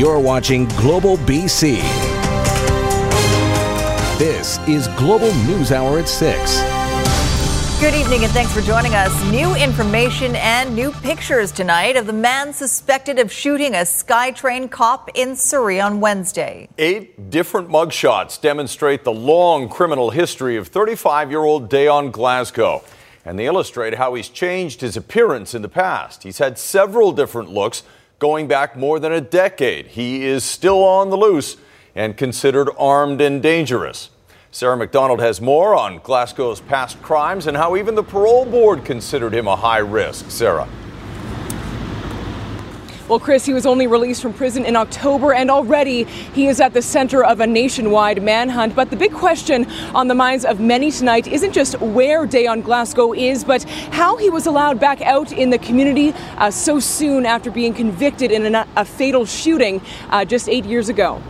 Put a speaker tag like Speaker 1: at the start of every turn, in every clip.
Speaker 1: You're watching Global BC. This is Global News Hour at 6.
Speaker 2: Good evening and thanks for joining us. New information and new pictures tonight of the man suspected of shooting a SkyTrain cop in Surrey on Wednesday.
Speaker 3: Eight different mugshots demonstrate the long criminal history of 35 year old Daon Glasgow. And they illustrate how he's changed his appearance in the past. He's had several different looks going back more than a decade. He is still on the loose and considered armed and dangerous. Sarah McDonald has more on Glasgow's past crimes and how even the parole board considered him a high risk. Sarah.
Speaker 4: Well, Chris, he was only released from prison in October, and already he is at the center of a nationwide manhunt. But the big question on the minds of many tonight isn't just where Daon Glasgow is, but how he was allowed back out in the community uh, so soon after being convicted in a, a fatal shooting uh, just eight years ago.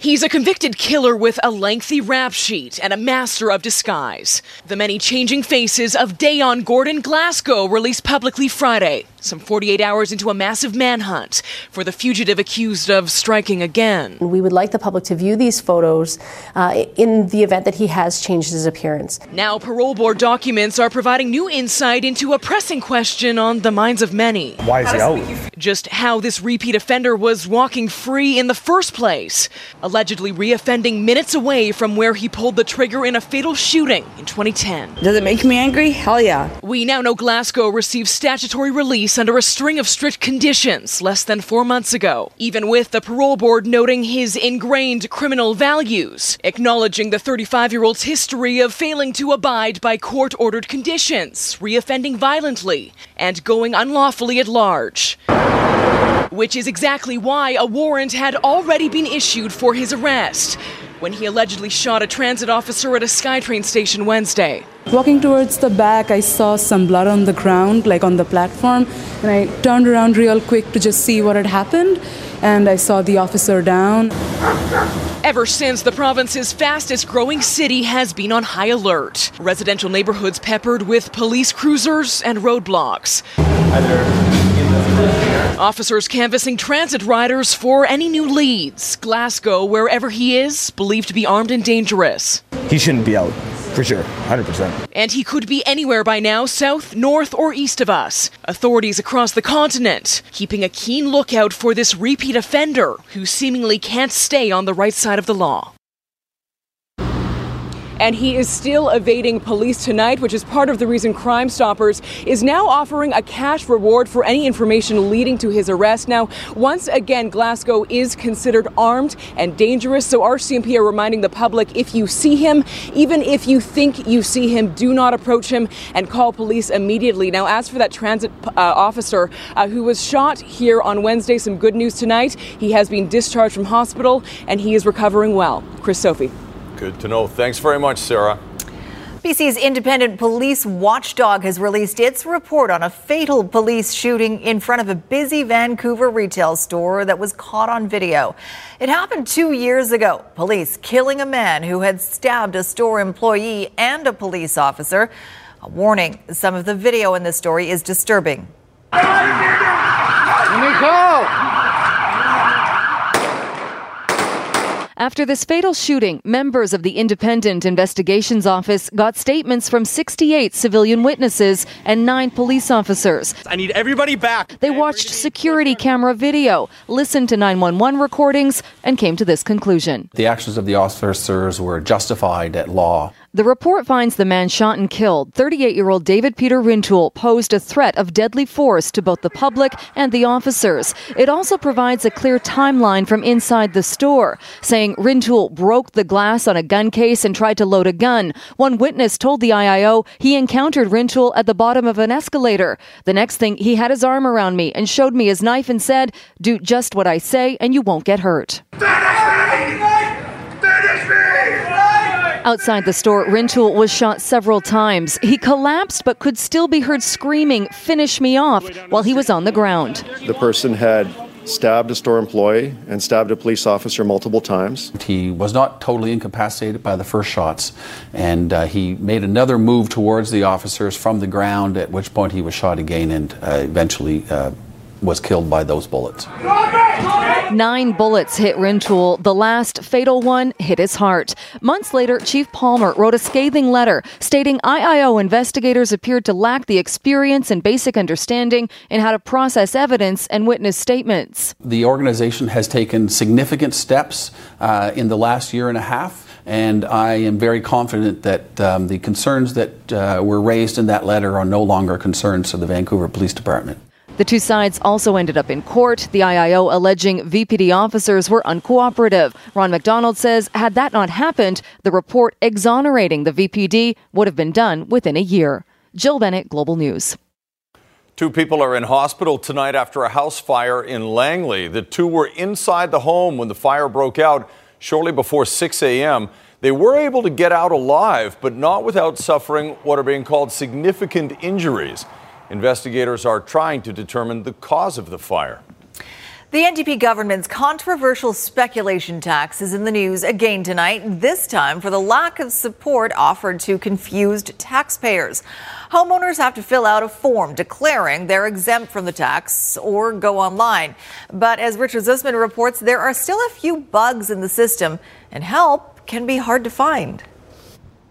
Speaker 4: He's a convicted killer with a lengthy rap sheet and a master of disguise. The many changing faces of Daon Gordon Glasgow released publicly Friday some 48 hours into a massive manhunt for the fugitive accused of striking again.
Speaker 5: We would like the public to view these photos uh, in the event that he has changed his appearance.
Speaker 4: Now, parole board documents are providing new insight into a pressing question on the minds of many.
Speaker 6: Why is he out?
Speaker 4: Just how this repeat offender was walking free in the first place, allegedly reoffending minutes away from where he pulled the trigger in a fatal shooting in 2010.
Speaker 7: Does it make me angry? Hell yeah.
Speaker 4: We now know Glasgow received statutory release release under a string of strict conditions less than four months ago, even with the parole board noting his ingrained criminal values, acknowledging the 35 year old's history of failing to abide by court ordered conditions, reoffending violently, and going unlawfully at large. Which is exactly why a warrant had already been issued for his arrest when he allegedly shot a transit officer at a SkyTrain station Wednesday.
Speaker 8: Walking towards the back, I saw some blood on the ground, like on the platform, and I turned around real quick to just see what had happened, and I saw the officer down.
Speaker 4: Ever since, the province's fastest growing city has been on high alert. Residential neighborhoods peppered with police cruisers and roadblocks. Officers canvassing transit riders for any new leads. Glasgow, wherever he is, believed to be armed and dangerous.
Speaker 6: He shouldn't be out. For sure, 100%.
Speaker 4: And he could be anywhere by now, south, north, or east of us. Authorities across the continent keeping a keen lookout for this repeat offender who seemingly can't stay on the right side of the law and he is still evading police tonight, which is part of the reason Crime Stoppers is now offering a cash reward for any information leading to his arrest. Now, once again, Glasgow is considered armed and dangerous, so RCMP are reminding the public if you see him, even if you think you see him, do not approach him and call police immediately. Now, as for that transit uh, officer uh, who was shot here on Wednesday, some good news tonight. He has been discharged from hospital and he is recovering well. Chris Sophie.
Speaker 3: Good to know. Thanks very much, Sarah.
Speaker 2: BC's independent police watchdog has released its report on a fatal police shooting in front of a busy Vancouver retail store that was caught on video. It happened two years ago. Police killing a man who had stabbed a store employee and a police officer. A warning some of the video in this story is disturbing.
Speaker 9: After this fatal shooting, members of the Independent Investigations Office got statements from 68 civilian witnesses and nine police officers.
Speaker 10: I need everybody back.
Speaker 9: They watched security camera video, listened to 911 recordings, and came to this conclusion.
Speaker 11: The actions of the officers were justified at law.
Speaker 9: The report finds the man shot and killed, 38 year old David Peter Rintoul, posed a threat of deadly force to both the public and the officers. It also provides a clear timeline from inside the store, saying Rintoul broke the glass on a gun case and tried to load a gun. One witness told the IIO he encountered Rintoul at the bottom of an escalator. The next thing, he had his arm around me and showed me his knife and said, Do just what I say and you won't get hurt. Outside the store, Rintoul was shot several times. He collapsed but could still be heard screaming, Finish me off, while he was on the ground.
Speaker 12: The person had stabbed a store employee and stabbed a police officer multiple times.
Speaker 11: He was not totally incapacitated by the first shots, and uh, he made another move towards the officers from the ground, at which point he was shot again and uh, eventually uh, was killed by those bullets.
Speaker 9: Nine bullets hit Rintoul. The last fatal one hit his heart. Months later, Chief Palmer wrote a scathing letter stating IIO investigators appeared to lack the experience and basic understanding in how to process evidence and witness statements.
Speaker 11: The organization has taken significant steps uh, in the last year and a half. And I am very confident that um, the concerns that uh, were raised in that letter are no longer concerns of the Vancouver Police Department.
Speaker 9: The two sides also ended up in court, the IIO alleging VPD officers were uncooperative. Ron MacDonald says, had that not happened, the report exonerating the VPD would have been done within a year. Jill Bennett, Global News.
Speaker 3: Two people are in hospital tonight after a house fire in Langley. The two were inside the home when the fire broke out shortly before 6 a.m. They were able to get out alive, but not without suffering what are being called significant injuries. Investigators are trying to determine the cause of the fire.
Speaker 2: The NDP government's controversial speculation tax is in the news again tonight, this time for the lack of support offered to confused taxpayers. Homeowners have to fill out a form declaring they're exempt from the tax or go online. But as Richard Zussman reports, there are still a few bugs in the system, and help can be hard to find.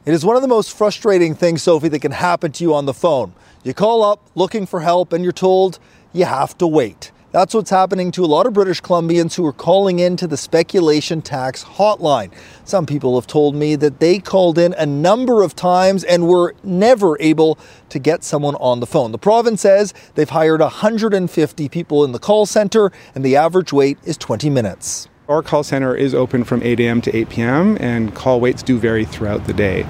Speaker 10: It is one of the most frustrating things, Sophie, that can happen to you on the phone. You call up looking for help and you're told you have to wait. That's what's happening to a lot of British Columbians who are calling in to the speculation tax hotline. Some people have told me that they called in a number of times and were never able to get someone on the phone. The province says they've hired 150 people in the call center and the average wait is 20 minutes.
Speaker 13: Our call center is open from 8 a.m. to 8 p.m., and call waits do vary throughout the day.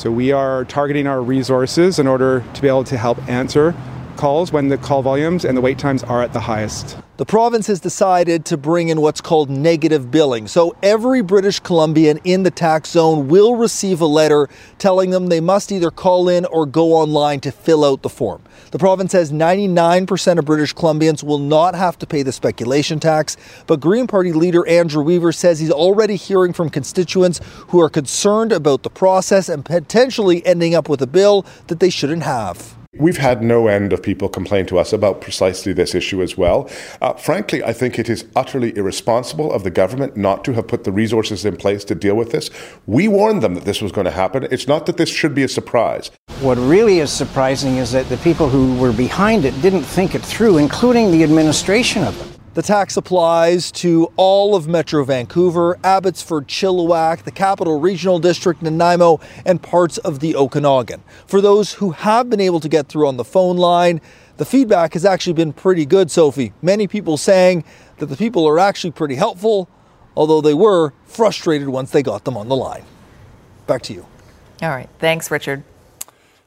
Speaker 13: So we are targeting our resources in order to be able to help answer calls when the call volumes and the wait times are at the highest.
Speaker 10: The province has decided to bring in what's called negative billing. So every British Columbian in the tax zone will receive a letter telling them they must either call in or go online to fill out the form. The province says 99% of British Columbians will not have to pay the speculation tax, but Green Party leader Andrew Weaver says he's already hearing from constituents who are concerned about the process and potentially ending up with a bill that they shouldn't have.
Speaker 14: We've had no end of people complain to us about precisely this issue as well. Uh, frankly, I think it is utterly irresponsible of the government not to have put the resources in place to deal with this. We warned them that this was going to happen. It's not that this should be a surprise.
Speaker 15: What really is surprising is that the people who were behind it didn't think it through, including the administration of it.
Speaker 10: The tax applies to all of Metro Vancouver, Abbotsford, Chilliwack, the Capital Regional District, Nanaimo, and parts of the Okanagan. For those who have been able to get through on the phone line, the feedback has actually been pretty good, Sophie. Many people saying that the people are actually pretty helpful, although they were frustrated once they got them on the line. Back to you.
Speaker 2: All right. Thanks, Richard.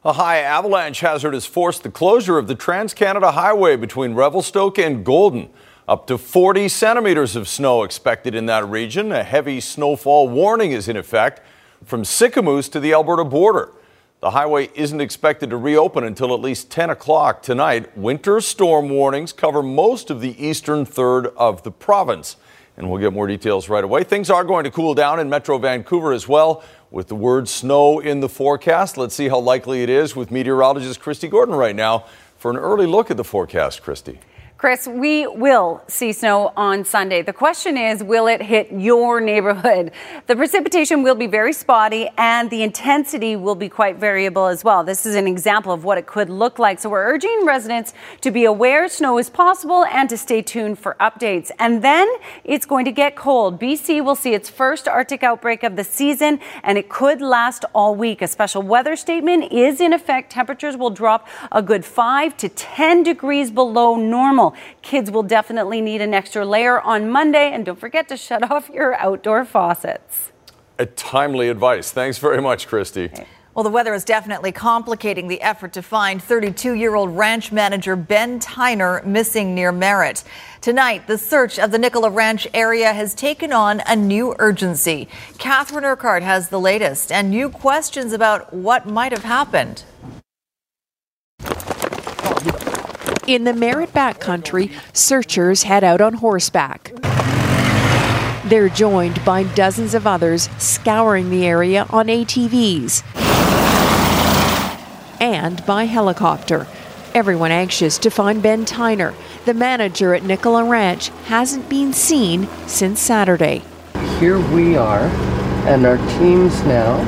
Speaker 3: A high avalanche hazard has forced the closure of the Trans Canada Highway between Revelstoke and Golden. Up to 40 centimeters of snow expected in that region. A heavy snowfall warning is in effect from Sicamous to the Alberta border. The highway isn't expected to reopen until at least 10 o'clock tonight. Winter storm warnings cover most of the eastern third of the province. And we'll get more details right away. Things are going to cool down in Metro Vancouver as well, with the word snow in the forecast. Let's see how likely it is with meteorologist Kristi Gordon right now for an early look at the forecast, Kristi.
Speaker 16: Chris, we will see snow on Sunday. The question is, will it hit your neighborhood? The precipitation will be very spotty and the intensity will be quite variable as well. This is an example of what it could look like. So we're urging residents to be aware snow is possible and to stay tuned for updates. And then it's going to get cold. BC will see its first Arctic outbreak of the season and it could last all week. A special weather statement is in effect. Temperatures will drop a good 5 to 10 degrees below normal. Kids will definitely need an extra layer on Monday, and don't forget to shut off your outdoor faucets.
Speaker 3: A timely advice. Thanks very much, Kristi. Okay.
Speaker 2: Well, the weather is definitely complicating the effort to find 32 year old ranch manager Ben Tyner missing near Merritt. Tonight, the search of the Nicola Ranch area has taken on a new urgency. Catherine Urquhart has the latest and new questions about what might have happened.
Speaker 17: In the Merritt backcountry, searchers head out on horseback. They're joined by dozens of others scouring the area on ATVs and by helicopter. Everyone anxious to find Ben Tyner, The manager at Nicola Ranch hasn't been seen since Saturday.
Speaker 18: Here we are, and our teams now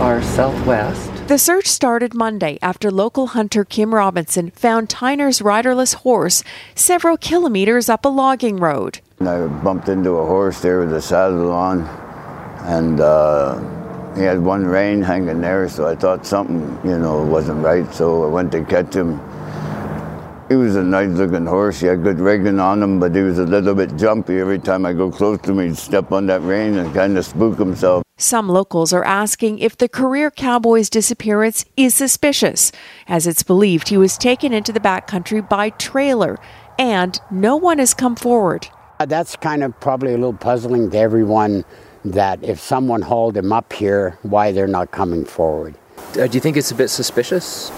Speaker 18: are southwest.
Speaker 17: The search started Monday after local hunter Kim Robinson found Tyner's riderless horse several kilometers up a logging road.
Speaker 19: I bumped into a horse there with a saddle on, and uh, he had one rein hanging there, so I thought something, you know, wasn't right. So I went to catch him. He was a nice looking horse. He had good rigging on him, but he was a little bit jumpy. Every time I go close to him, he'd step on that rein and kind of spook himself.
Speaker 17: Some locals are asking if the career cowboy's disappearance is suspicious, as it's believed he was taken into the backcountry by trailer, and no one has come forward.
Speaker 20: Uh, That's kind of probably a little puzzling to everyone that if someone hauled him up here, why they're not coming forward.
Speaker 21: Uh, do you think it's a bit suspicious?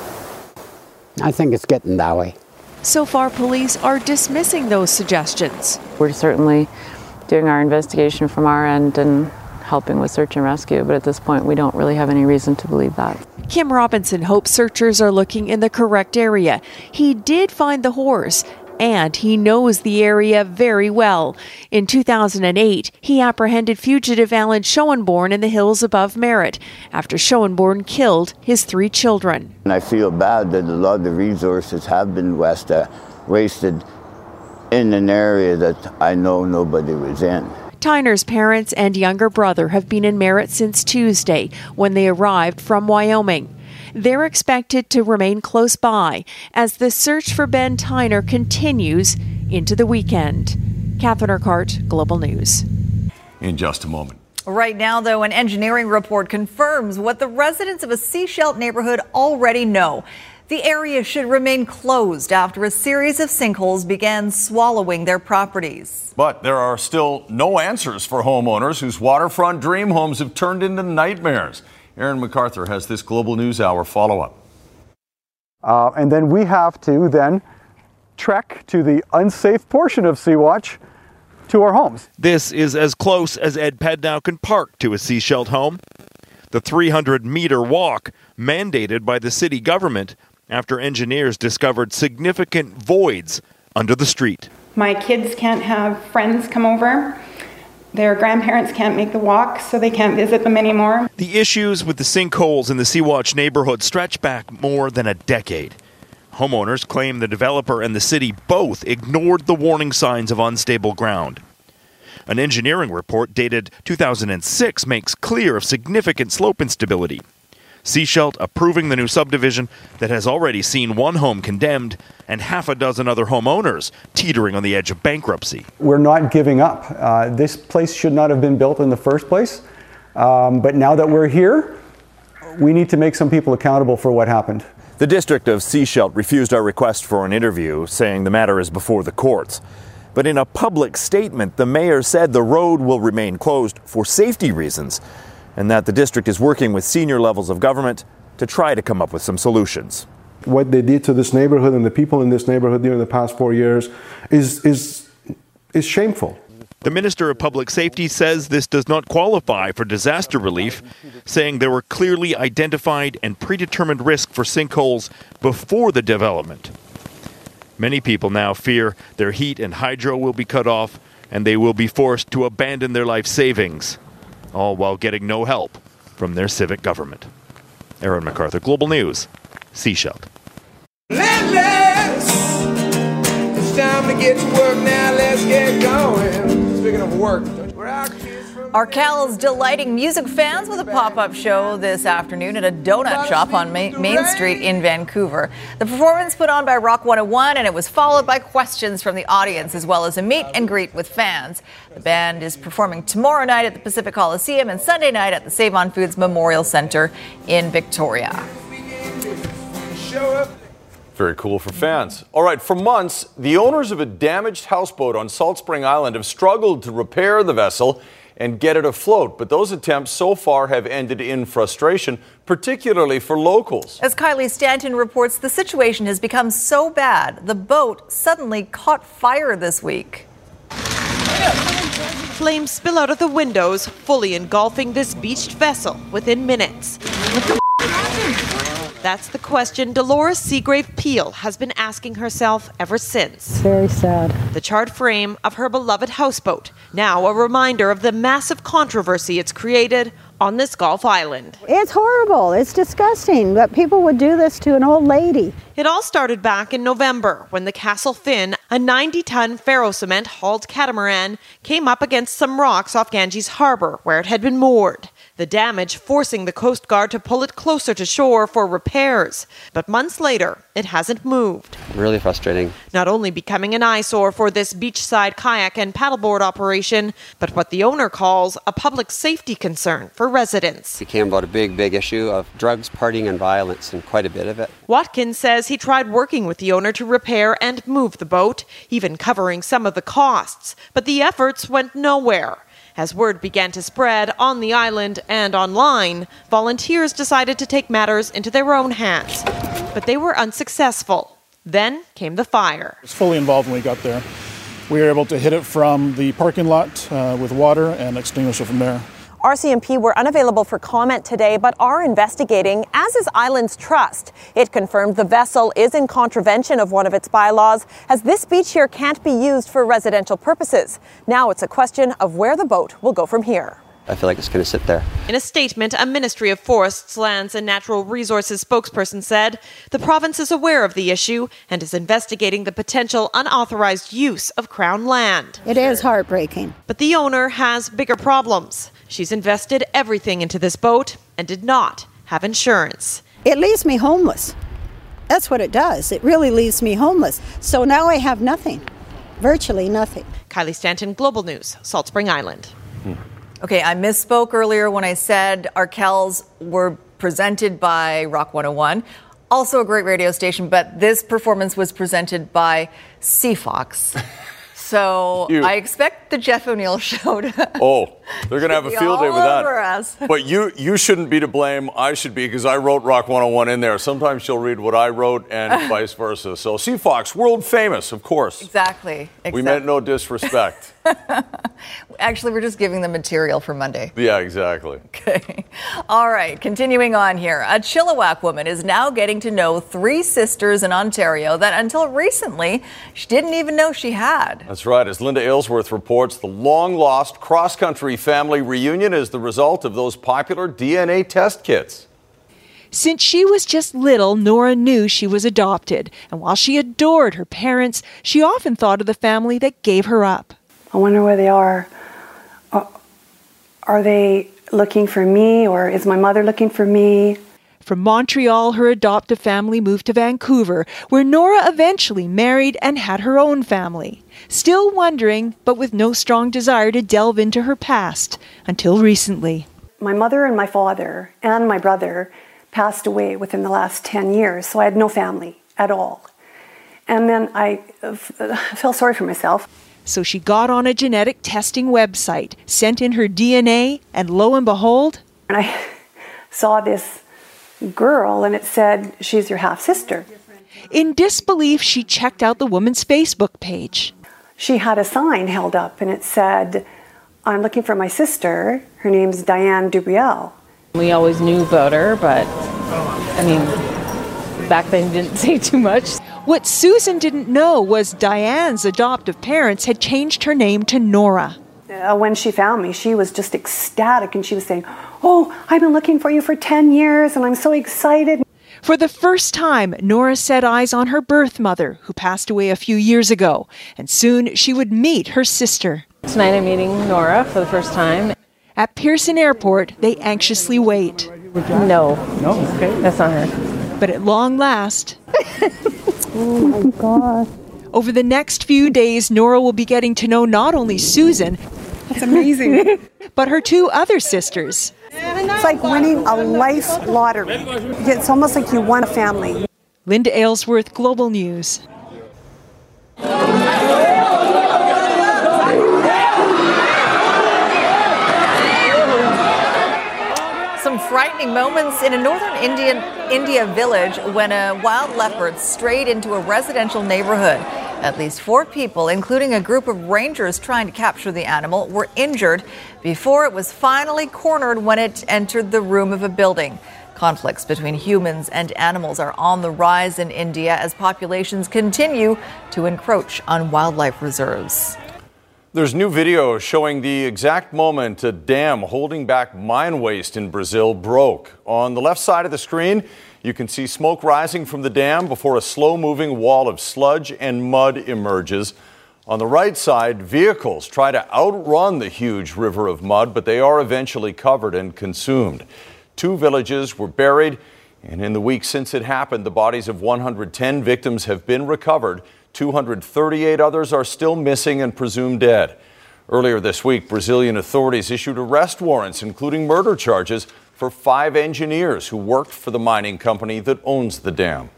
Speaker 20: I think it's getting that way.
Speaker 17: So far, police are dismissing those suggestions.
Speaker 22: We're certainly doing our investigation from our end and helping with search and rescue, but at this point, we don't really have any reason to believe that.
Speaker 17: Kim Robinson hopes searchers are looking in the correct area. He did find the horse. And he knows the area very well. In 2008, he apprehended fugitive Allan Schoenborn in the hills above Merritt after Schoenborn killed his three children.
Speaker 19: And I feel bad that a lot of the resources have been west, uh, wasted in an area that I know nobody was in.
Speaker 17: Tyner's parents and younger brother have been in Merritt since Tuesday when they arrived from Wyoming. They're expected to remain close by as the search for Ben Tyner continues into the weekend. Catherine Urquhart, Global News.
Speaker 3: In just a moment.
Speaker 2: Right now, though, an engineering report confirms what the residents of a Sechelt neighborhood already know. The area should remain closed after a series of sinkholes began swallowing their properties.
Speaker 3: But there are still no answers for homeowners whose waterfront dream homes have turned into nightmares. Aaron MacArthur has this Global News Hour follow up.
Speaker 23: Uh, and then we have to then trek to the unsafe portion of Sea-Watch to our homes.
Speaker 24: This is as close as Ed Pednow can park to a Sechelt home. The 300 meter walk mandated by the city government after engineers discovered significant voids under the street.
Speaker 25: My kids can't have friends come over. Their grandparents can't make the walk, so they can't visit them anymore.
Speaker 24: The issues with the sinkholes in the Sea-Watch neighborhood stretch back more than a decade. Homeowners claim the developer and the city both ignored the warning signs of unstable ground. An engineering report dated 2006 makes clear of significant slope instability. Sechelt approving the new subdivision that has already seen one home condemned and half a dozen other homeowners teetering on the edge of bankruptcy.
Speaker 23: We're not giving up. Uh, this place should not have been built in the first place. Um, but now that we're here, we need to make some people accountable for what happened.
Speaker 26: The district of Sechelt refused our request for an interview, saying the matter is before the courts. But in a public statement, the mayor said the road will remain closed for safety reasons and that the district is working with senior levels of government to try to come up with some solutions.
Speaker 27: What they did to this neighborhood and the people in this neighborhood during the past four years is, is, is shameful.
Speaker 24: The Minister of Public Safety says this does not qualify for disaster relief, saying there were clearly identified and predetermined risks for sinkholes before the development. Many people now fear their heat and hydro will be cut off and they will be forced to abandon their life savings, all while getting no help from their civic government. Aaron MacArthur, Global News, Sechelt.
Speaker 28: It's time to get to work now. Let's get going. Speaking of work,
Speaker 2: Arkells delighting music fans with a pop up show this afternoon at a donut shop on Ma- Main Street in Vancouver. The performance put on by Rock 101 and it was followed by questions from the audience as well as a meet and greet with fans. The band is performing tomorrow night at the Pacific Coliseum and Sunday night at the Save on Foods Memorial Center in Victoria.
Speaker 3: Very cool for fans. All right, for months, the owners of a damaged houseboat on Salt Spring Island have struggled to repair the vessel and get it afloat. But those attempts so far have ended in frustration, particularly for locals.
Speaker 2: As Kylie Stanton reports, the situation has become so bad, the boat suddenly caught fire this week.
Speaker 29: Flames spill out of the windows, fully engulfing this beached vessel within minutes. That's the question Dolores Seagrave Peel has been asking herself ever since.
Speaker 30: Very sad.
Speaker 29: The charred frame of her beloved houseboat, now a reminder of the massive controversy it's created on this Gulf island.
Speaker 30: It's horrible. It's disgusting that people would do this to an old lady.
Speaker 29: It all started back in November when the Castle Finn, a 90 ton ferro cement hauled catamaran, came up against some rocks off Ganges Harbor where it had been moored. The damage forcing the Coast Guard to pull it closer to shore for repairs. But months later, it hasn't moved.
Speaker 31: Really frustrating.
Speaker 29: Not only becoming an eyesore for this beachside kayak and paddleboard operation, but what the owner calls a public safety concern for residents.
Speaker 31: It became about a big, big issue of drugs, partying, and violence, and quite a bit of it.
Speaker 29: Watkins says he tried working with the owner to repair and move the boat, even covering some of the costs, but the efforts went nowhere. As word began to spread on the island and online, volunteers decided to take matters into their own hands. But they were unsuccessful. Then came the fire.
Speaker 32: I was fully involved when we got there. We were able to hit it from the parking lot uh, with water and extinguish it from there.
Speaker 33: RCMP were unavailable for comment today, but are investigating, as is Islands Trust. It confirmed the vessel is in contravention of one of its bylaws, as this beach here can't be used for residential purposes. Now it's a question of where the boat will go from here.
Speaker 31: I feel like it's going to sit there.
Speaker 29: In a statement, a Ministry of Forests, Lands and Natural Resources spokesperson said the province is aware of the issue and is investigating the potential unauthorized use of Crown land.
Speaker 30: It is heartbreaking.
Speaker 29: But the owner has bigger problems. She's invested everything into this boat and did not have insurance.
Speaker 30: It leaves me homeless. That's what it does. It really leaves me homeless. So now I have nothing, virtually nothing.
Speaker 29: Kylie Stanton, Global News, Salt Spring Island. Hmm.
Speaker 2: Okay, I misspoke earlier when I said Arkells were presented by Rock 101. Also a great radio station, but this performance was presented by CFOX. So
Speaker 3: You-
Speaker 2: I expect the Jeff O'Neill show to.
Speaker 3: Oh, they're going to have a field day with that.
Speaker 2: us.
Speaker 3: But you you shouldn't be to blame. I should be because I wrote Rock 101 in there. Sometimes she'll read what I wrote and vice versa. So CFOX, world famous, of course.
Speaker 2: Exactly.
Speaker 3: We meant no disrespect.
Speaker 2: Actually, we're just giving them material for Monday.
Speaker 3: yeah, exactly. Okay.
Speaker 2: All right, continuing on here. A Chilliwack woman is now getting to know three sisters in Ontario that until recently she didn't even know she had.
Speaker 3: That's right. As Linda Aylesworth reports, the long lost cross country family reunion is the result of those popular DNA test kits.
Speaker 25: Since she was just little, Nora knew she was adopted, and while she adored her parents, she often thought of the family that gave her up.
Speaker 34: I wonder where they are. Are- Are they looking for me, or is my mother looking for me?
Speaker 25: From Montreal, her adoptive family moved to Vancouver, where Nora eventually married and had her own family. Still wondering, but with no strong desire to delve into her past until recently.
Speaker 34: My mother and my father and my brother passed away within the last 10 years, so I had no family at all. And then I uh, felt sorry for myself.
Speaker 25: So she got on a genetic testing website, sent in her DNA, and lo and behold,
Speaker 34: And I saw this girl, and it said, She's your half sister.
Speaker 25: in disbelief, she checked out the woman's Facebook page.
Speaker 34: She had a sign held up, and it said, I'm looking for my sister. Her name's Diane Dubriel.
Speaker 5: We always knew about her, but I mean, back then didn't say too much.
Speaker 25: What Susan didn't know was Diane's adoptive parents had changed her name to Nora.
Speaker 34: Uh, when she found me, she was just ecstatic and she was saying, Oh, I've been looking for you for 10 years and I'm so excited.
Speaker 25: For the first time, Nora set eyes on her birth mother, who passed away a few years ago, and soon she would meet her sister.
Speaker 5: Tonight I'm meeting Nora for the first time.
Speaker 25: At Pearson Airport, they anxiously wait.
Speaker 5: No. No, okay. That's not her.
Speaker 25: But at long last,
Speaker 30: Oh my God.
Speaker 25: over the next few days, Nora will be getting to know not only Susan,
Speaker 34: That's amazing.
Speaker 25: but her two other sisters.
Speaker 34: It's like winning a life lottery. It's almost like you won a family.
Speaker 25: Linda Aylesworth, Global News.
Speaker 2: Some frightening moments in a northern Indian India village when a wild leopard strayed into a residential neighborhood. At least four people, including a group of rangers trying to capture the animal, were injured before it was finally cornered when it entered the room of a building. Conflicts between humans and animals are on the rise in India as populations continue to encroach on wildlife reserves.
Speaker 3: There's new video showing the exact moment a dam holding back mine waste in Brazil broke. On the left side of the screen, you can see smoke rising from the dam before a slow moving wall of sludge and mud emerges. On the right side, vehicles try to outrun the huge river of mud, but they are eventually covered and consumed. Two villages were buried, and in the week since it happened, the bodies of 110 victims have been recovered. 238 others are still missing and presumed dead. Earlier this week, Brazilian authorities issued arrest warrants, including murder charges, for five engineers who worked for the mining company that owns the dam.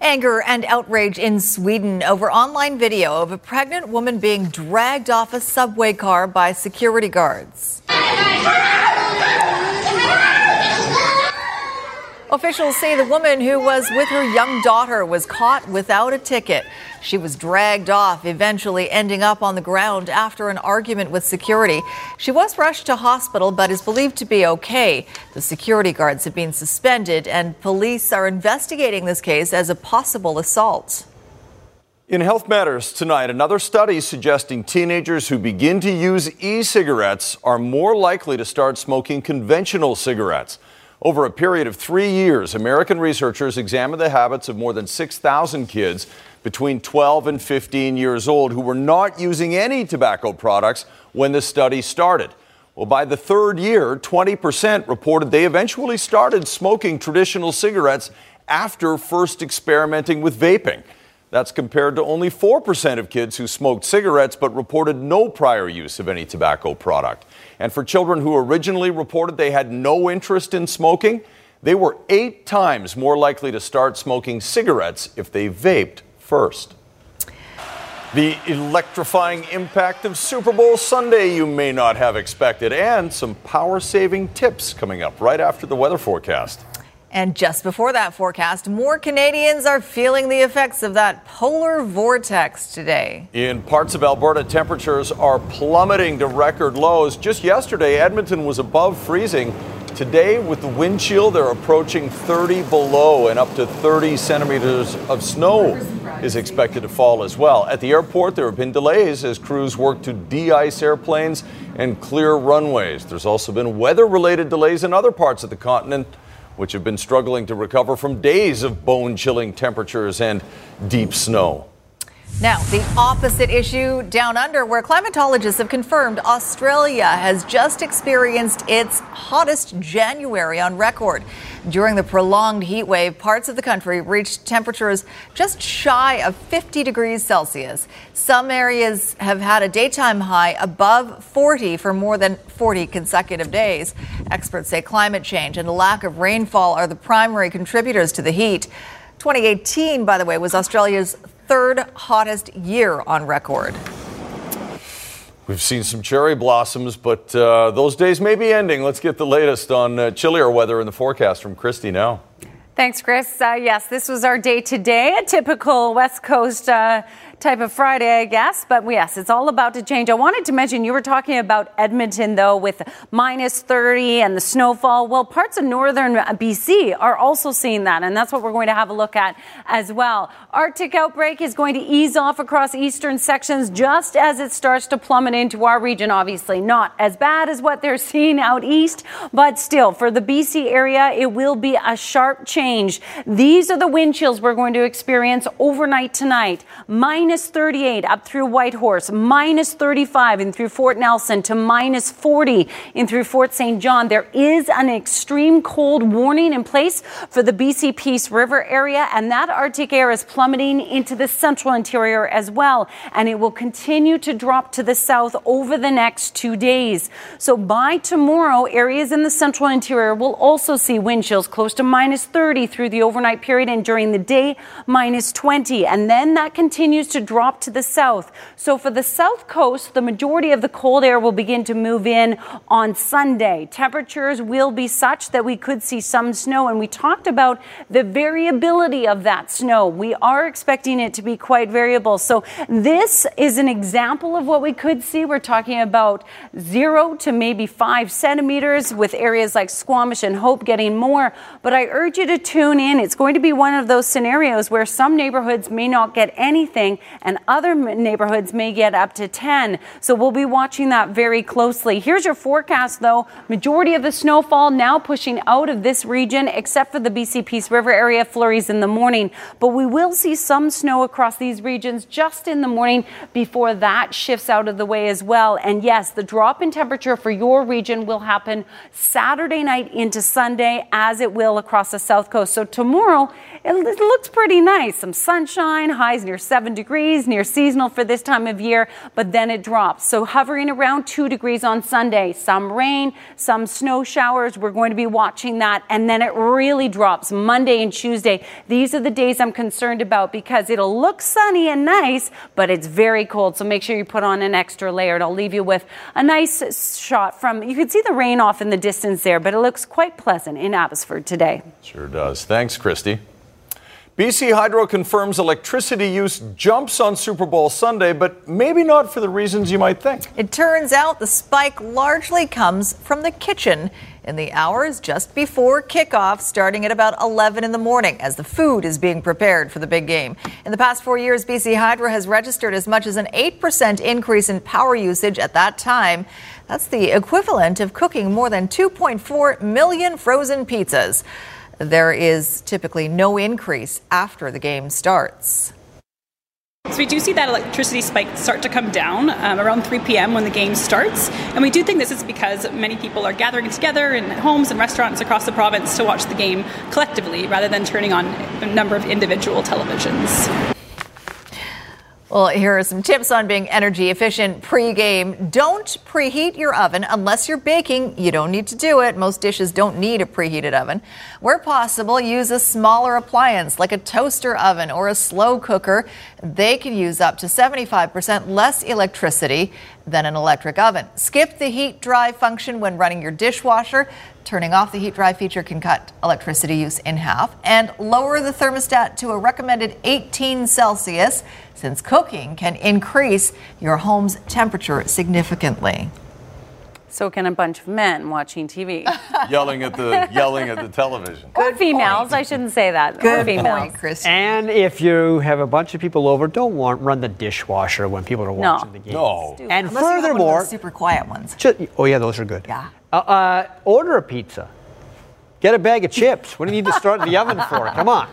Speaker 2: Anger and outrage in Sweden over online video of a pregnant woman being dragged off a subway car by security guards. Officials say the woman who was with her young daughter was caught without a ticket. She was dragged off, eventually ending up on the ground after an argument with security. She was rushed to hospital but is believed to be okay. The security guards have been suspended, and police are investigating this case as a possible assault.
Speaker 3: In Health Matters tonight, another study suggesting teenagers who begin to use e cigarettes are more likely to start smoking conventional cigarettes. Over a period of three years, American researchers examined the habits of more than 6,000 kids between 12 and 15 years old who were not using any tobacco products when the study started. Well, by the third year, 20% reported they eventually started smoking traditional cigarettes after first experimenting with vaping. That's compared to only 4% of kids who smoked cigarettes but reported no prior use of any tobacco product. And for children who originally reported they had no interest in smoking, they were eight times more likely to start smoking cigarettes if they vaped first. The electrifying impact of Super Bowl Sunday you may not have expected, and some power saving tips coming up right after the weather forecast.
Speaker 2: And just before that forecast, more Canadians are feeling the effects of that polar vortex today.
Speaker 3: In parts of Alberta, temperatures are plummeting to record lows. Just yesterday, Edmonton was above freezing. Today, with the wind chill, they're approaching 30 below, and up to 30 centimeters of snow is expected to fall as well. At the airport, there have been delays as crews work to de ice airplanes and clear runways. There's also been weather related delays in other parts of the continent which have been struggling to recover from days of bone chilling temperatures and deep snow.
Speaker 2: Now, the opposite issue down under, where climatologists have confirmed Australia has just experienced its hottest January on record. During the prolonged heat wave, parts of the country reached temperatures just shy of 50 degrees Celsius. Some areas have had a daytime high above 40 for more than 40 consecutive days. Experts say climate change and the lack of rainfall are the primary contributors to the heat. 2018, by the way, was Australia's third hottest year on record.
Speaker 3: We've seen some cherry blossoms, but uh, those days may be ending. Let's get the latest on uh, chillier weather in the forecast from Kristi now.
Speaker 35: Thanks, Chris. Uh, yes, this was our day today, a typical West Coast uh, type of Friday, I guess. But yes, it's all about to change. I wanted to mention you were talking about Edmonton, though, with minus 30 and the snowfall. Well, parts of northern BC are also seeing that, and that's what we're going to have a look at as well. Arctic outbreak is going to ease off across eastern sections just as it starts to plummet into our region, obviously. Not as bad as what they're seeing out east, but still, for the BC area, it will be a sharp change. These are the wind chills we're going to experience overnight tonight. Minus minus 38 up through Whitehorse, minus 35 in through Fort Nelson to minus 40 in through Fort St. John. There is an extreme cold warning in place for the BC Peace River area, and that Arctic air is plummeting into the central interior as well, and it will continue to drop to the south over the next two days. So by tomorrow, areas in the central interior will also see wind chills close to minus 30 through the overnight period, and during the day, minus 20. And then that continues to drop to the south. So for the south coast, the majority of the cold air will begin to move in on Sunday. Temperatures will be such that we could see some snow, and we talked about the variability of that snow. We are expecting it to be quite variable. So this is an example of what we could see. We're talking about zero to maybe five centimeters with areas like Squamish and Hope getting more. But I urge you to tune in. It's going to be one of those scenarios where some neighborhoods may not get anything and other neighborhoods may get up to 10. So we'll be watching that very closely. Here's your forecast though. Majority of the snowfall now pushing out of this region except for the BC Peace River area flurries in the morning. But we will see some snow across these regions just in the morning before that shifts out of the way as well. And yes, the drop in temperature for your region will happen Saturday night into Sunday as it will across the south coast. So tomorrow it looks pretty nice. Some sunshine, highs near 7 degrees, near seasonal for this time of year, but then it drops. So hovering around 2 degrees on Sunday. Some rain, some snow showers. We're going to be watching that. And then it really drops Monday and Tuesday. These are the days I'm concerned about because it'll look sunny and nice, but it's very cold. So make sure you put on an extra layer. And I'll leave you with a nice shot from, you can see the rain off in the distance there, but it looks quite pleasant in Abbotsford today.
Speaker 3: Sure does. Thanks, Kristi. BC Hydro confirms electricity use jumps on Super Bowl Sunday, but maybe not for the reasons you might think.
Speaker 2: It turns out the spike largely comes from the kitchen in the hours just before kickoff, starting at about 11 in the morning as the food is being prepared for the big game. In the past four years, BC Hydro has registered as much as an 8% increase in power usage at that time. That's the equivalent of cooking more than 2.4 million frozen pizzas. There is typically no increase after the game starts.
Speaker 36: So we do see that electricity spike start to come down um, around 3 p.m. when the game starts, and we do think this is because many people are gathering together in homes and restaurants across the province to watch the game collectively rather than turning on a number of individual televisions.
Speaker 2: Well, here are some tips on being energy efficient pre-game. Don't preheat your oven unless you're baking. You don't need to do it. Most dishes don't need a preheated oven. Where possible, use a smaller appliance like a toaster oven or a slow cooker. They can use up to 75% less electricity than an electric oven. Skip the heat dry function when running your dishwasher. Turning off the heat dry feature can cut electricity use in half and lower the thermostat to a recommended 18 Celsius since cooking can increase your home's temperature significantly.
Speaker 35: So can a bunch of men watching TV.
Speaker 3: yelling at the yelling at the television.
Speaker 35: Good females, point. I shouldn't say that.
Speaker 2: Good
Speaker 35: females.
Speaker 2: point, Chris.
Speaker 31: And if you have a bunch of people over, don't want, run the dishwasher when people are watching
Speaker 35: no.
Speaker 31: the game.
Speaker 3: No.
Speaker 31: And
Speaker 2: Unless
Speaker 31: furthermore,
Speaker 2: super quiet ones.
Speaker 31: Just, oh yeah, those are good.
Speaker 2: Yeah.
Speaker 31: Uh, uh, order a pizza. Get a bag of chips. What do you need to start in the oven for? Come on.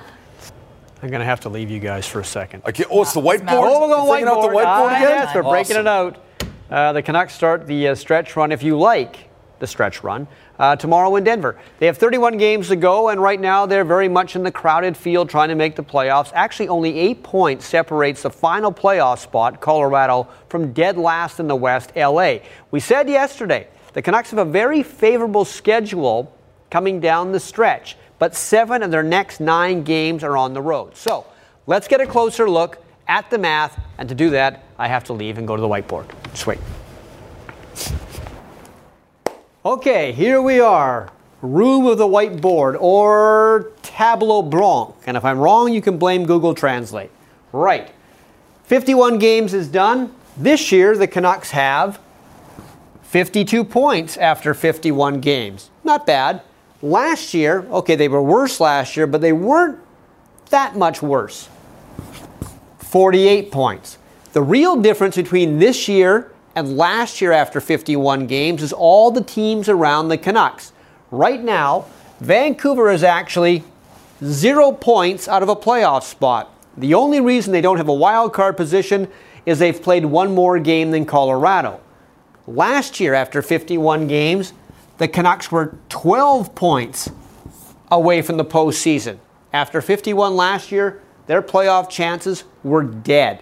Speaker 31: I'm going to have to leave you guys for a second.
Speaker 3: Okay. Oh, it's the whiteboard.
Speaker 31: Oh, we're going
Speaker 3: whiteboard.
Speaker 31: whiteboard.
Speaker 3: the whiteboard
Speaker 31: ah,
Speaker 3: again.
Speaker 31: Yes, we're
Speaker 3: awesome.
Speaker 31: breaking it out. Uh, the Canucks start the uh, stretch run, if you like the stretch run, uh, tomorrow in Denver. They have 31 games to go, and right now they're very much in the crowded field trying to make the playoffs. Actually, only eight points separates the final playoff spot, Colorado, from dead last in the West, LA. We said yesterday the Canucks have a very favorable schedule coming down the stretch, but seven of their next nine games are on the road. So let's get a closer look at the math, and to do that, I have to leave and go to the whiteboard. Sweet. Okay, here we are. Room of the whiteboard or tableau blanc. And if I'm wrong, you can blame Google Translate. Right. 51 games is done. This year, the Canucks have 52 points after 51 games. Not bad. Last year, okay, they were worse last year, but they weren't that much worse. 48 points. The real difference between this year and last year after 51 games is all the teams around the Canucks. Right now, Vancouver is actually zero points out of a playoff spot. The only reason they don't have a wild card position is they've played one more game than Colorado. Last year, after 51 games, the Canucks were 12 points away from the postseason. After 51 last year, their playoff chances were dead.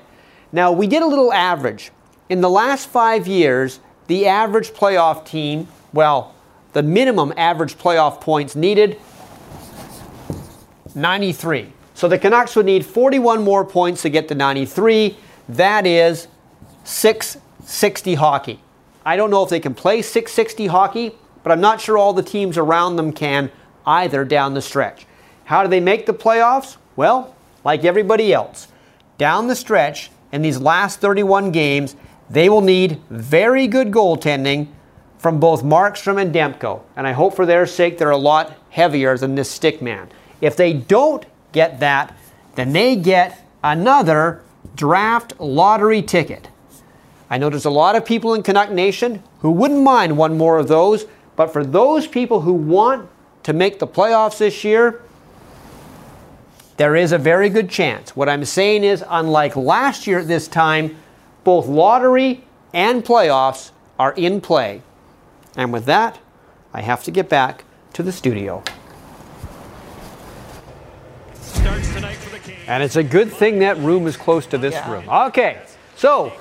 Speaker 31: Now, we did a little average. In the last five years, the average playoff team, well, the minimum average playoff points needed, 93. So the Canucks would need 41 more points to get to 93. That is 660 hockey. I don't know if they can play 660 hockey, but I'm not sure all the teams around them can either down the stretch. How do they make the playoffs? Well, like everybody else, down the stretch in these last 31 games, they will need very good goaltending from both Markstrom and Demko. And I hope for their sake they're a lot heavier than this stick man. If they don't get that, then they get another draft lottery ticket. I know there's a lot of people in Canuck Nation who wouldn't mind one more of those, but for those people who want to make the playoffs this year, there is a very good chance. What I'm saying is, unlike last year at this time, both lottery and playoffs are in play. And with that, I have to get back to the studio. And it's a good thing that room is close to this room. Okay, so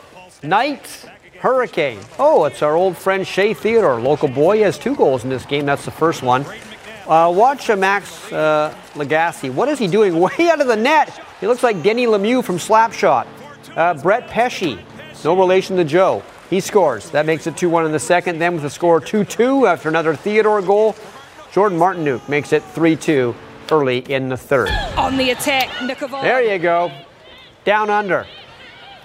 Speaker 31: Knights, Hurricane. Oh, it's our old friend Shea Theodore, local boy. He has two goals in this game. That's the first one. Uh, watch uh, Max uh, Lagacé. What is he doing way out of the net? He looks like Denny Lemieux from Slapshot. Uh, Brett Pesce, no relation to Joe. He scores. That makes it 2 1 in the second. Then with the score 2 2 after another Theodore goal, Jordan Martinook makes it 3 2 early in the third.
Speaker 37: On the attack, Nikovov.
Speaker 31: There you go. Down under.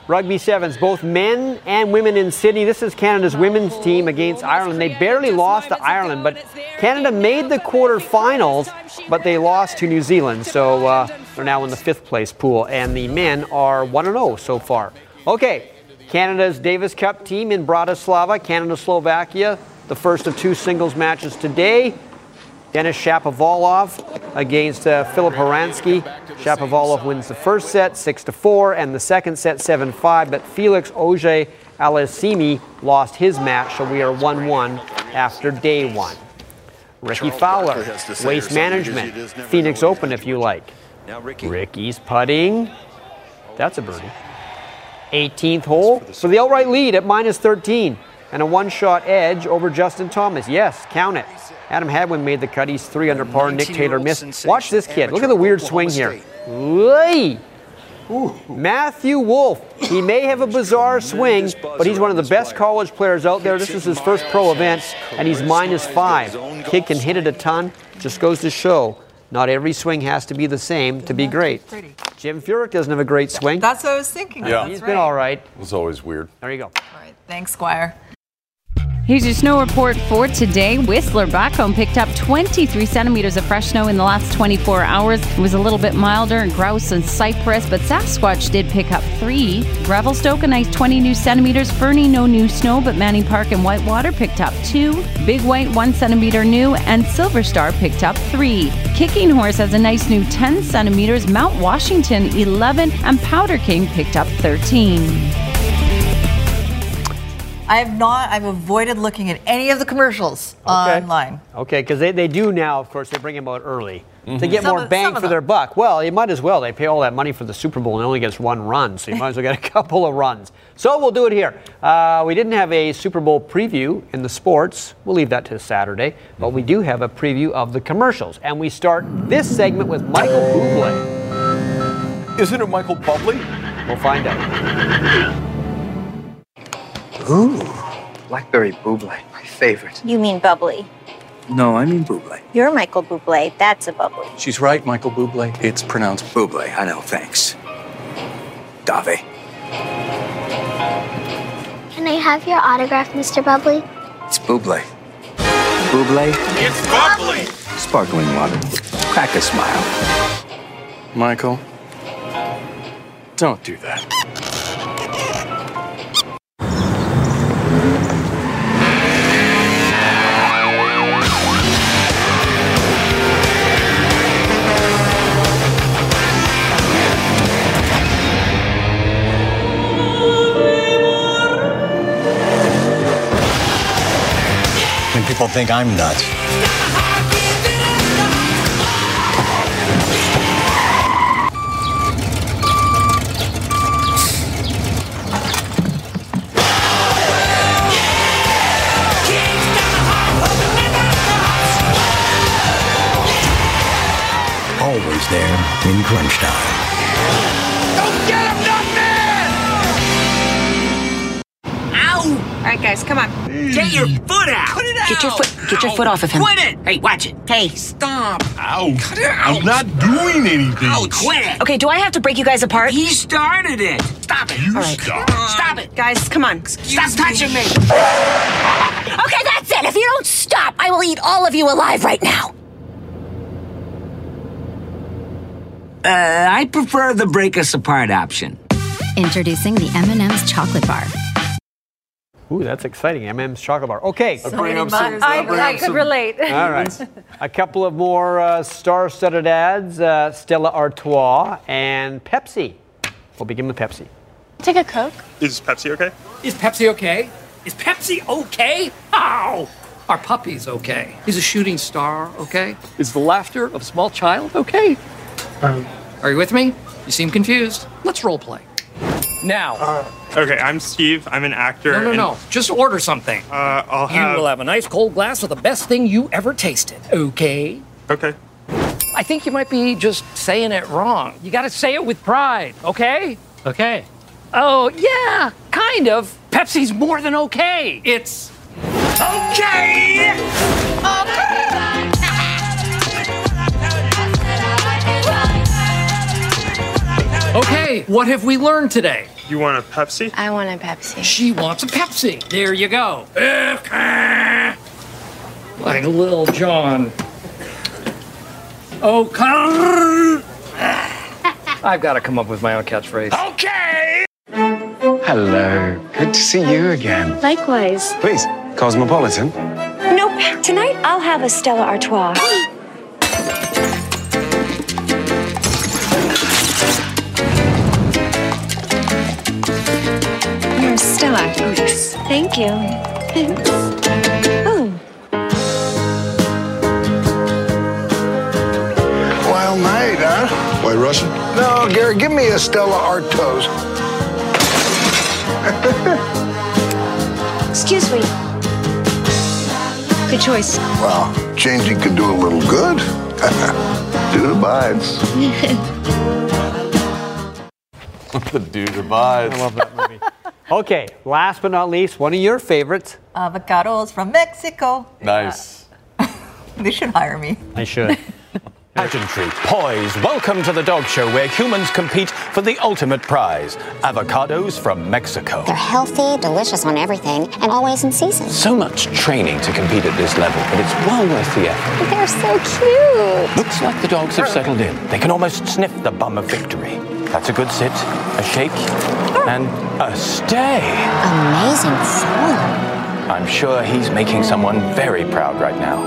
Speaker 31: Rugby Sevens, both men and women in Sydney. This is Canada's women's team against Ireland. They barely lost to Ireland, but Canada made the quarterfinals, but they lost to New Zealand. So uh, they're now in the fifth place pool, and the men are 1 0 so far. Okay, Canada's Davis Cup team in Bratislava, Canada Slovakia, the first of two singles matches today. Denis Shapovalov against uh, Filip Horansky. Shapovalov wins the first set 6 to 4 and the second set 7 5, but Felix Auger Aliassime lost his match, so we are 1 1 after day one. Rickie Fowler, Waste Management, Phoenix Open if you like. Rickie's putting. That's a birdie. 18th hole for the outright lead at minus 13 and a one shot edge over Justin Thomas. Yes, count it. Adam Hadwin made the cut. He's three under par. Nick Taylor missed. Watch this kid. Look at the weird swing here. Whee! Matthew Wolff. He may have a bizarre swing, but he's one of the best college players out there. This is his first pro event, and he's minus five. Kid can hit it a ton. Just goes to show not every swing has to be the same to be great. Jim Furyk doesn't have a great swing.
Speaker 2: That's what I was thinking.
Speaker 3: Yeah.
Speaker 2: Of.
Speaker 31: He's
Speaker 2: That's
Speaker 31: been
Speaker 2: right.
Speaker 31: all right.
Speaker 3: It's always weird.
Speaker 31: There you go.
Speaker 2: All right. Thanks, Squire.
Speaker 35: Here's your snow report for today. Whistler back home picked up 23 centimeters of fresh snow in the last 24 hours. It was a little bit milder in Grouse and Cypress, but Sasquatch did pick up three. Revelstoke a nice 20 new centimeters. Fernie no new snow, but Manning Park and Whitewater picked up two. Big White one centimeter new, and Silver Star picked up three. Kicking Horse has a nice new 10 centimeters. Mount Washington 11, and Powder King picked up 13.
Speaker 2: I have not. I've avoided looking at any of the commercials
Speaker 31: Okay.
Speaker 2: online.
Speaker 31: Okay, because they, they do now, of course, they bring them out early to get
Speaker 2: Some
Speaker 31: more bang
Speaker 2: of
Speaker 31: for their buck. Well, you might as well. They pay all that money for the Super Bowl and it only gets one run, so you might as well get a couple of runs. So we'll do it here. Uh, we didn't have a Super Bowl preview in the sports. We'll leave that to Saturday, but we do have a preview of the commercials. And we start this segment with Michael Bublé.
Speaker 3: Isn't it Michael Bublé?
Speaker 31: We'll find out.
Speaker 38: Ooh, Blackberry Buble, my favorite.
Speaker 39: You mean bubbly.
Speaker 38: No, I mean Buble.
Speaker 39: You're Michael Bublé. That's a bubbly.
Speaker 38: She's right, Michael Buble. It's pronounced Buble. I know, thanks. Dave.
Speaker 40: Can I have your autograph, Mr. Bubbly?
Speaker 38: It's Buble. Buble,
Speaker 41: It's bubbly.
Speaker 38: sparkling water. Crack a smile. Michael, don't do that.
Speaker 42: People think I'm nuts. Always there in crunch time.
Speaker 43: Right, guys, come on.
Speaker 38: Get your foot out! Cut it out!
Speaker 43: Get your foot, get your foot off of him.
Speaker 38: Quit it!
Speaker 43: Hey, watch it. Hey, stop.
Speaker 38: Ow! Cut it out! I'm not doing anything.
Speaker 43: Ow, quit it. Okay, do I have to break you guys apart?
Speaker 38: He started it.
Speaker 43: Stop it.
Speaker 38: You
Speaker 43: All right.
Speaker 38: stop.
Speaker 43: Stop it, guys. Come on. Stop touching me.
Speaker 39: Okay, that's it. If you don't stop, I will eat all of you alive right now.
Speaker 38: Uh, I prefer the break us apart option.
Speaker 44: Introducing the M&M's chocolate bar.
Speaker 31: Ooh, that's exciting. M&M's chocolate bar. Okay.
Speaker 3: I bring up some.
Speaker 35: I,
Speaker 3: bring
Speaker 35: I
Speaker 3: up
Speaker 35: could
Speaker 3: some-
Speaker 35: relate.
Speaker 31: All right. A couple of more uh, star-studded ads. Uh, Stella Artois and Pepsi. We'll begin with Pepsi.
Speaker 45: Take a Coke.
Speaker 46: Is Pepsi okay?
Speaker 47: Is Pepsi okay? Is Pepsi okay? Ow! Our puppy's okay. He's a shooting star, okay? Is the laughter of a small child okay? Are you with me? You seem confused. Let's role play. Now.
Speaker 46: Okay, I'm Steve. I'm an actor.
Speaker 47: no, no,
Speaker 46: and-
Speaker 47: no. Just order something.
Speaker 46: Uh, I'll have.
Speaker 47: You
Speaker 46: have.
Speaker 47: will have a nice cold glass of the best thing you ever tasted, okay?
Speaker 46: Okay.
Speaker 47: I think you might be just saying it wrong. You gotta say it with pride, okay? Okay. Oh, yeah, kind of. Pepsi's more than okay. It's okay! Okay, what have we learned today?
Speaker 46: You want a Pepsi?
Speaker 45: I want a Pepsi.
Speaker 47: She wants a Pepsi. There you go. Like Lil Jon. Oh, come. I've got to come up with my own catchphrase. Okay!
Speaker 48: Hello. Good to see you again.
Speaker 45: Likewise.
Speaker 48: Please, Cosmopolitan.
Speaker 45: Nope. Tonight I'll have a Stella Artois. You're a Stella. Nice. Thank you. Thanks. Oh.
Speaker 49: Well made, huh? White Russian? No, Gary, give me a Stella Artois.
Speaker 45: Excuse me. Good choice.
Speaker 49: Well, changing could do a little good. Dude abides.
Speaker 3: the dude abides.
Speaker 31: I love that movie. Okay, last but not least, one of your favorites.
Speaker 2: Avocados from Mexico.
Speaker 3: Nice.
Speaker 2: They should hire me.
Speaker 31: I should.
Speaker 24: Pageantry, poise, welcome to the dog show where humans compete for the ultimate prize avocados from Mexico.
Speaker 39: They're healthy, delicious on everything, and always in season.
Speaker 24: So much training to compete at this level, but it's well worth the effort.
Speaker 39: They're so cute.
Speaker 24: Looks like the dogs have settled in. They can almost sniff the bum of victory. That's a good sit, a shake, and a stay.
Speaker 39: Amazing form.
Speaker 24: I'm sure he's making someone very proud right now.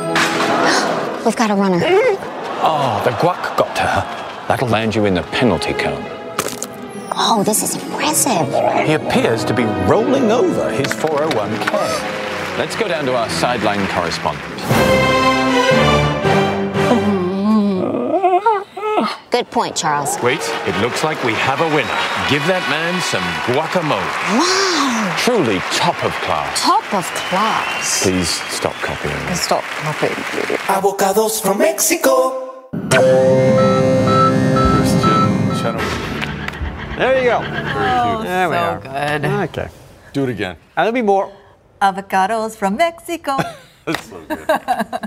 Speaker 39: We've got a runner.
Speaker 24: Oh, the guac got to her. That'll land you in the penalty cone.
Speaker 39: Oh, this is impressive.
Speaker 24: He appears to be rolling over his 401k. Let's go down to our sideline correspondent.
Speaker 39: Oh, Good point, Charles.
Speaker 24: Wait, it looks like we have a winner. Give that man some guacamole.
Speaker 39: Wow.
Speaker 24: Truly top of class.
Speaker 39: Top of class.
Speaker 24: Please stop copying me.
Speaker 39: Stop copying.
Speaker 38: Avocados from Mexico.
Speaker 3: Kristin Chenoweth.
Speaker 31: There you go.
Speaker 2: Oh,
Speaker 31: There we
Speaker 2: so
Speaker 31: are.
Speaker 2: good.
Speaker 31: Okay.
Speaker 3: Do it again.
Speaker 31: And there'll be more.
Speaker 2: Avocados from Mexico.
Speaker 3: That's so good.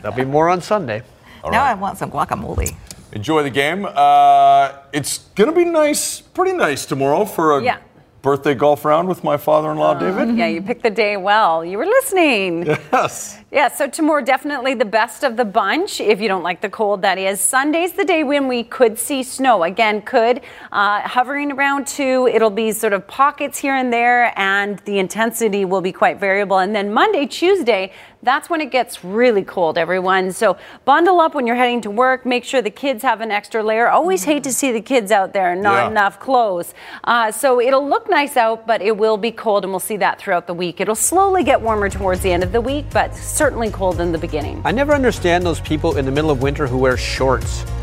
Speaker 31: There'll be more on Sunday.
Speaker 2: now I want some guacamole.
Speaker 3: Enjoy the game. Uh, it's going to be nice, pretty nice tomorrow for a
Speaker 35: Yeah.
Speaker 3: birthday golf round with my father-in-law, David.
Speaker 35: Yeah, you picked the day well. You were listening.
Speaker 3: Yes.
Speaker 35: Yeah, so tomorrow definitely the best of the bunch. If you don't like the cold, that is. Sunday's the day when we could see snow. Again, could uh, hovering around two. It'll be sort of pockets here and there, and the intensity will be quite variable. And then Monday, Tuesday, that's when it gets really cold, everyone. So bundle up when you're heading to work. Make sure the kids have an extra layer. Always hate to see the kids out there and not
Speaker 50: Yeah.
Speaker 35: enough clothes. Uh, so it'll look nice out, but it will be cold, and we'll see that throughout the week. It'll slowly get warmer towards the end of the week, but certainly cold in the beginning.
Speaker 31: I never understand those people in the middle of winter who wear shorts.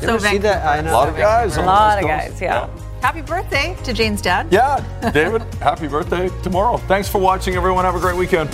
Speaker 31: You ever see that? I know.
Speaker 3: A lot of guys.
Speaker 35: A lot of
Speaker 3: West Coast.
Speaker 35: guys, yeah.
Speaker 2: Happy birthday to Jane's dad.
Speaker 3: Yeah, David, happy birthday tomorrow. Thanks for watching, everyone. Have a great weekend.